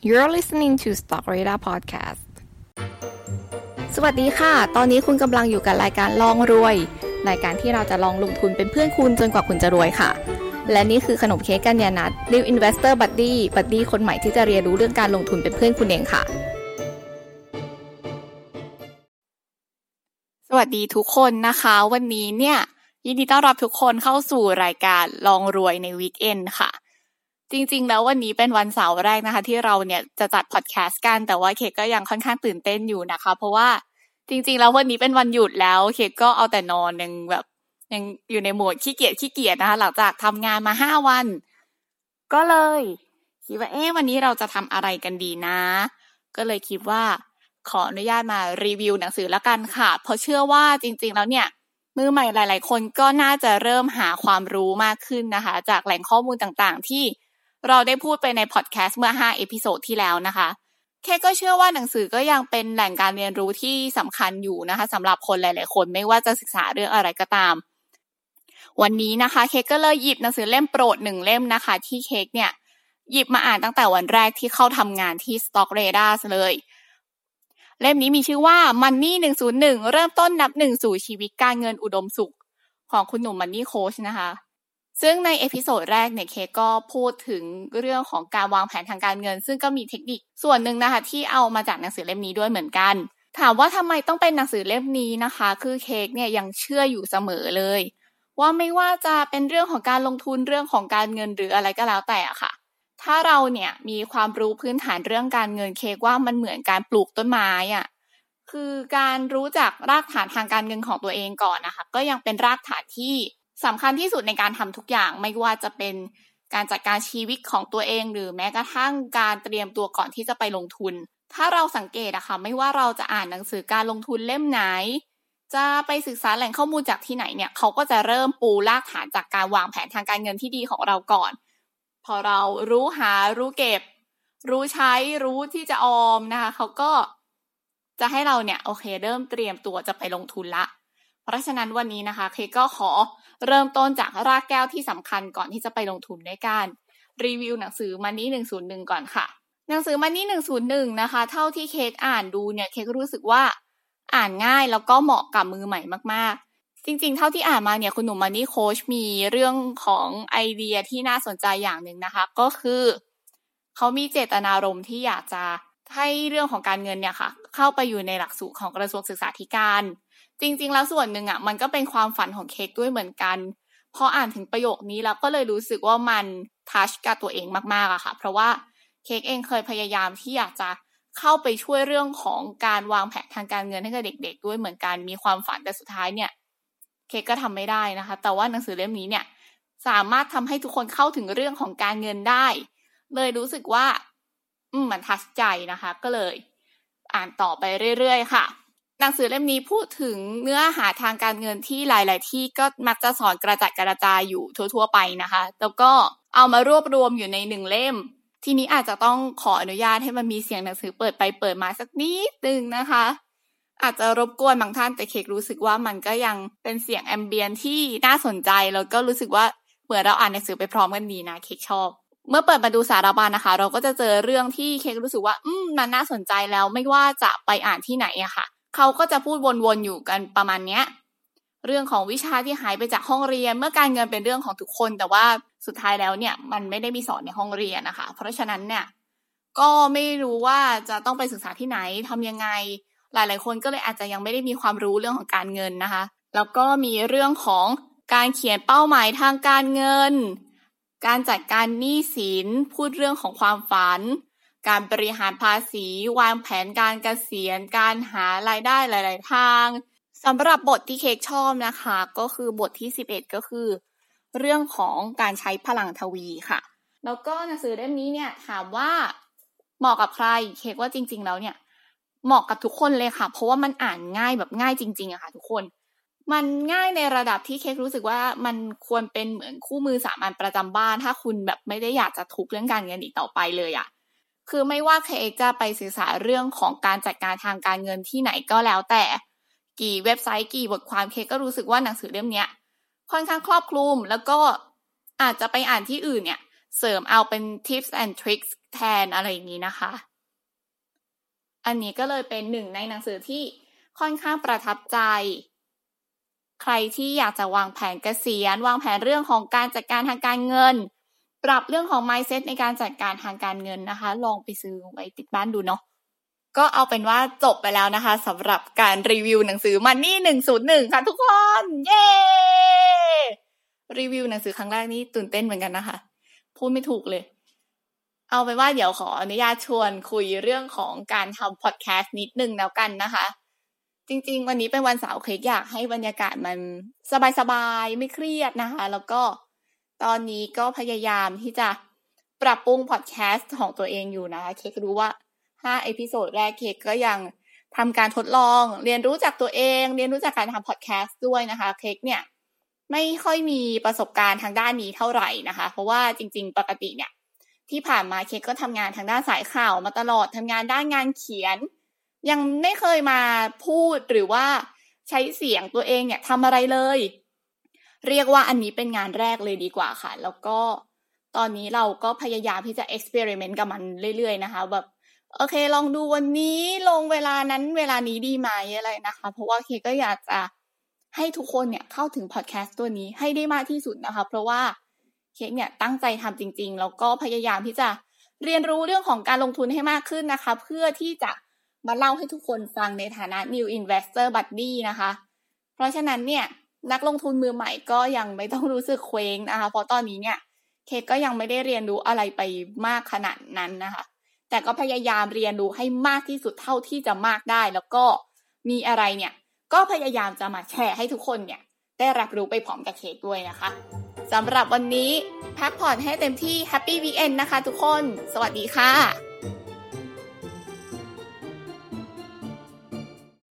You're listening to Stock Radar Podcast สวัสดีค่ะ ตอนนี้คุณกำลังอยู่กับรายการลองรวย รายการที่เราจะลองลงทุนเป็นเพื่อนคุณจนกว่าคุณจะรวยค่ะ และนี่คือขนมเค้กกัญญานัท New Investor Buddy Buddy คนใหม่ที่จะเรียนรู้เรื่องการลงทุนเป็นเพื่อนคุณเองค่ะ สวัสดีทุกคนนะคะ วันนี้เนี่ย ยินดีต้อนรับทุกคนเข้าสู่รายการลองรวยในวีคเอนค่ะ จริง ๆ แล้ววันนี้เป็นวันเสาร์แรกนะคะ ที่เราเนี่ยจะจัดพอดแคสต์กัน แต่ว่าเคกก็ยังค่อนข้างตื่นเต้นอยู่นะคะ เพราะว่าจริง ๆ แล้ววันนี้เป็นวันหยุดแล้วเคกก็เอาแต่นอนยังแบบยังอยู่ในโหมดขี้เกียจขี้เกียจนะคะ หลังจากทำงานมาห้าวัน ก็เลยคิดว่าเอ๊ะวันนี้เราจะทำอะไรกันดีนะ ก็เลยคิดว่าขออนุญาตมารีวิวหนังสือแล้วกันค่ะ เพราะเชื่อว่าจริง ๆ แล้วเนี่ยมือใหม่หลาย ๆ คนก็น่าจะเริ่มหาความรู้มากขึ้นนะคะ จากแหล่งข้อมูลต่างๆ ที่ เราได้พูดไปในพอดแคสต์เมื่อ 5 episode ที่แล้วนะคะ เคกก็เชื่อว่าหนังสือก็ยังเป็นแหล่งการเรียนรู้ที่สำคัญอยู่นะคะสำหรับคนหลาย ๆ คนไม่ว่าจะศึกษาเรื่องอะไรก็ตาม วันนี้นะคะเคกก็เลยหยิบหนังสือเล่มโปรดหนึ่งเล่มนะคะ ที่เคกเนี่ยหยิบมาอ่านตั้งแต่วันแรกที่เข้าทำงานที่ Stock Radar เลย เล่มนี้มีชื่อว่า Money 101 เริ่มต้นนับหนึ่งสู่ชีวิตการเงินอุดมสุข ของคุณหนุ่ม Money Coach นะคะ ซึ่งใน episode แรกเนี่ยเคกก็พูดถึงเรื่องของการวางแผนทางการเงิน ซึ่งก็มีเทคนิคส่วนหนึ่งนะคะที่เอามาจากหนังสือเล่มนี้ด้วยเหมือนกัน ถามว่าทำไมต้องเป็นหนังสือเล่มนี้นะคะ คือเคกเนี่ยยังเชื่ออยู่เสมอเลย ว่าไม่ว่าจะเป็นเรื่องของการลงทุนเรื่องของการเงินหรืออะไรก็แล้วแต่อะค่ะ ถ้าเราเนี่ยมีความรู้พื้นฐานเรื่องการเงินเคกว่ามันเหมือนการปลูกต้นไม้อะคือการรู้จักรากฐานทางการเงินของตัวเองก่อนนะคะ ก็ยังเป็นรากฐานที่ สำคัญที่สุดในการทำทุกอย่างไม่ว่าจะเป็นการจัดการชีวิตของตัวเอง หรือแม้กระทั่งการเตรียมตัวก่อนที่จะไปลงทุน ถ้าเราสังเกตอะคะ่ะไม่ว่าเราจะอ่านหนังสือการลงทุนเล่มไหน จะไปศึกษาแหล่งข้อมูลจากที่ไหนเนี่ยเขาก็จะเริ่มปูรากฐานจากการวางแผนทางการเงินที่ดีของเราก่อน พอเรารู้หารู้เก็บ รู้ใช้รู้ที่จะออมนะคะเขาก็จะให้เราเนี่ยโอเค เริ่มเตรียมตัวจะไปลงทุนละ เพราะฉะนั้นวันนี้นะคะเคก็ขอเริ่มต้นจากรากแก้วที่สำคัญก่อนที่จะไปลงทุนด้วยการรีวิวหนังสือมันนี่หนึ่งศูนย์หนึ่งก่อนค่ะ หนังสือมันนี่หนึ่งศูนย์หนึ่งนะคะ เท่าที่เคกอ่านดูเนี่ยเคกรู้สึกว่าอ่านง่ายแล้วก็เหมาะกับมือใหม่มากๆ จริงๆ เท่าที่อ่านมาเนี่ยคุณหนุ่มมันนี่โค้ชมีเรื่องของไอเดียที่น่าสนใจอย่างหนึ่งนะคะ ก็คือเขามีเจตนารมณ์ที่อยากจะให้เรื่องของการเงินเนี่ยค่ะ เข้าไปอยู่ในหลักสูตรของกระทรวงศึกษาธิการ จริง ๆ แล้วส่วนหนึ่งอะ มันก็เป็นความฝันของเค้กด้วยเหมือนกันพออ่านถึงประโยคนี้แล้วก็เลยรู้สึกว่ามันทัชกับตัวเองมากๆอะค่ะ เพราะว่าเค้กเองเคยพยายามที่อยากจะเข้าไปช่วยเรื่องของการวางแผนทางการเงินให้กับเด็ก ๆ ด้วยเหมือนกันมีความฝันแต่สุดท้ายเนี่ยเค้กก็ทำไม่ได้นะคะ แต่ว่าหนังสือเล่มนี้เนี่ยสามารถทำให้ทุกคนเข้าถึงเรื่องของการเงินได้ เลยรู้สึกว่า อืมมันทัชใจนะคะ ก็เลย อ่านต่อไปเรื่อยๆค่ะ หนังสือเล่มนี้พูดถึงเนื้อหาทางการเงินที่หลาย ๆ ที่ก็มักจะสอนกระจัดกระจายอยู่ทั่ว ๆ ไปนะคะ แล้วก็เอามารวบรวมอยู่ในหนึ่งเล่ม ทีนี้อาจจะต้องขออนุญาตให้มันมีเสียงหนังสือเปิดไปเปิดมาสักนิดนึงนะคะ อาจจะรบกวนบางท่านแต่เคกรู้สึกว่ามันก็ยังเป็นเสียงแอมเบียนที่น่าสนใจแล้วก็รู้สึกว่าเหมือนเราอ่านหนังสือไปพร้อมกันดีนะเคกชอบเมื่อเปิดมาดูสารบัญนะคะ เราก็จะเจอเรื่องที่เคกรู้สึกว่า อืมมันน่าสนใจแล้วไม่ว่าจะไปอ่านที่ไหนอะค่ะ เขาก็จะพูดวนๆอยู่กันประมาณเนี้ยเรื่องของวิชาที่หายไปจากห้องเรียน เมื่อการเงินเป็นเรื่องของทุกคน แต่ว่าสุดท้ายแล้วเนี่ยมันไม่ได้มีสอนในห้องเรียนนะคะ เพราะฉะนั้นเนี่ยก็ไม่รู้ว่าจะต้องไปศึกษาที่ไหนทำยังไง หลาย ๆ คนก็เลยอาจจะยังไม่ได้มีความรู้เรื่องของการเงินนะคะ แล้วก็มีเรื่องของการเขียนเป้าหมายทางการเงิน การจัดการหนี้สิน พูดเรื่องของความฝัน การบริหารภาษี วางแผนการเกษียณ การหารายได้หลาย ๆ ทางสำหรับบทที่เค้กชอบนะคะ ก็คือบทที่ 11 ก็คือ เรื่องของการใช้พลังทวีค่ะ แล้วก็หนังสือเล่มนี้เนี่ยถามว่าเหมาะกับใครเค้กว่าจริง ๆ แล้วเนี่ยเหมาะกับทุกคนเลยค่ะ เพราะว่ามันอ่านง่ายแบบง่ายจริง ๆอะค่ะ ทุกคน มันง่ายในระดับที่เค้กรู้สึกว่ามันควรเป็นเหมือนคู่มือสามัญประจำบ้าน ถ้าคุณแบบไม่ได้อยากจะทุกเรื่องการเงินอีกต่อไปเลยอะ คือไม่ว่าเคจะไปศึกษาเรื่องของการจัดการทางการเงินที่ไหนก็แล้วแต่ กี่เว็บไซต์กี่บทความเคก็รู้สึกว่าหนังสือเล่มนี้ค่อนข้างครอบคลุมแล้วก็อาจจะไปอ่านที่อื่นเนี่ย เสริมเอาเป็น tips and tricks แทนอะไรอย่างนี้นะคะ อันนี้ก็เลยเป็นหนึ่งในหนังสือที่ค่อนข้างประทับใจ ใครที่อยากจะวางแผนเกษียณ วางแผนเรื่องของการจัดการทางการเงิน ปรับเรื่องของ mindset ในการจัดการทางการเงินนะคะ ลองไปซื้อไว้ติดบ้านดูเนาะก็เอาเป็นว่าจบไปแล้วนะคะสำหรับการรีวิวหนังสือมันนี่หนึ่งศูนย์หนึ่งค่ะทุกคน เย้รีวิวหนังสือครั้งแรกนี่ตื่นเต้นเหมือนกันนะคะ พูดไม่ถูกเลย เอาเป็นว่าเดี๋ยวขออนุญาตชวนคุยเรื่องของการทำพอดแคสต์นิดนึงแล้วกันนะคะ จริง ๆ วันนี้เป็นวันเสาร์เคกอยากให้บรรยากาศมันสบายๆไม่เครียดนะคะ แล้วก็ ตอนนี้ก็พยายามที่จะปรับปรุงพอดแคสต์ของตัวเองอยู่นะคะเคกรู้ว่าห้า episode แรกเคกก็ยังทำการทดลอง เรียนรู้จากตัวเอง เรียนรู้จากการทำพอดแคสต์ด้วยนะคะ เคกเนี่ยไม่ค่อยมีประสบการณ์ทางด้านนี้เท่าไหร่นะคะ เพราะว่าจริง ๆ ปกติเนี่ยที่ผ่านมาเคกก็ทำงานทางด้านสายข่าวมาตลอดทำงานด้านงานเขียน ยังไม่เคยมาพูดหรือว่าใช้เสียงตัวเองเนี่ยทำอะไรเลย เรียกว่าอันนี้เป็นงานแรกเลยดีกว่าค่ะ แล้วก็ตอนนี้เราก็พยายามที่จะเอ็กซ์เพร์เมนต์กับมันเรื่อยๆนะคะ แบบโอเค ลองดูวันนี้ลงเวลานั้นเวลานี้ดีไหมอะไรนะคะ เพราะว่าเคก็อยากจะให้ทุกคนเนี่ยเข้าถึงพอดแคสต์ตัวนี้ให้ได้มากที่สุดนะคะ เพราะว่าเคกเนี่ยตั้งใจทำจริง ๆ แล้วก็พยายามที่จะเรียนรู้เรื่องของการลงทุนให้มากขึ้นนะคะ เพื่อที่จะมาเล่าให้ทุกคนฟังในฐานะ new investor buddy นะคะ เพราะฉะนั้นเนี่ย นักลงทุนมือใหม่ก็ยังไม่ต้องรู้สึกเคว้งนะคะ เพราะตอนนี้เนี่ยเคกก็ยังไม่ได้เรียนรู้อะไรไปมากขนาดนั้นนะคะ แต่ก็พยายามเรียนรู้ให้มากที่สุดเท่าที่จะมากได้ แล้วก็มีอะไรเนี่ย ก็พยายามจะมาแชร์ให้ทุกคนเนี่ย ได้รับรู้ไปพร้อมกับเคด้วยนะคะสำหรับวันนี้พักผ่อนให้เต็มที่ Happy Weekend นะคะทุกคน สวัสดีค่ะ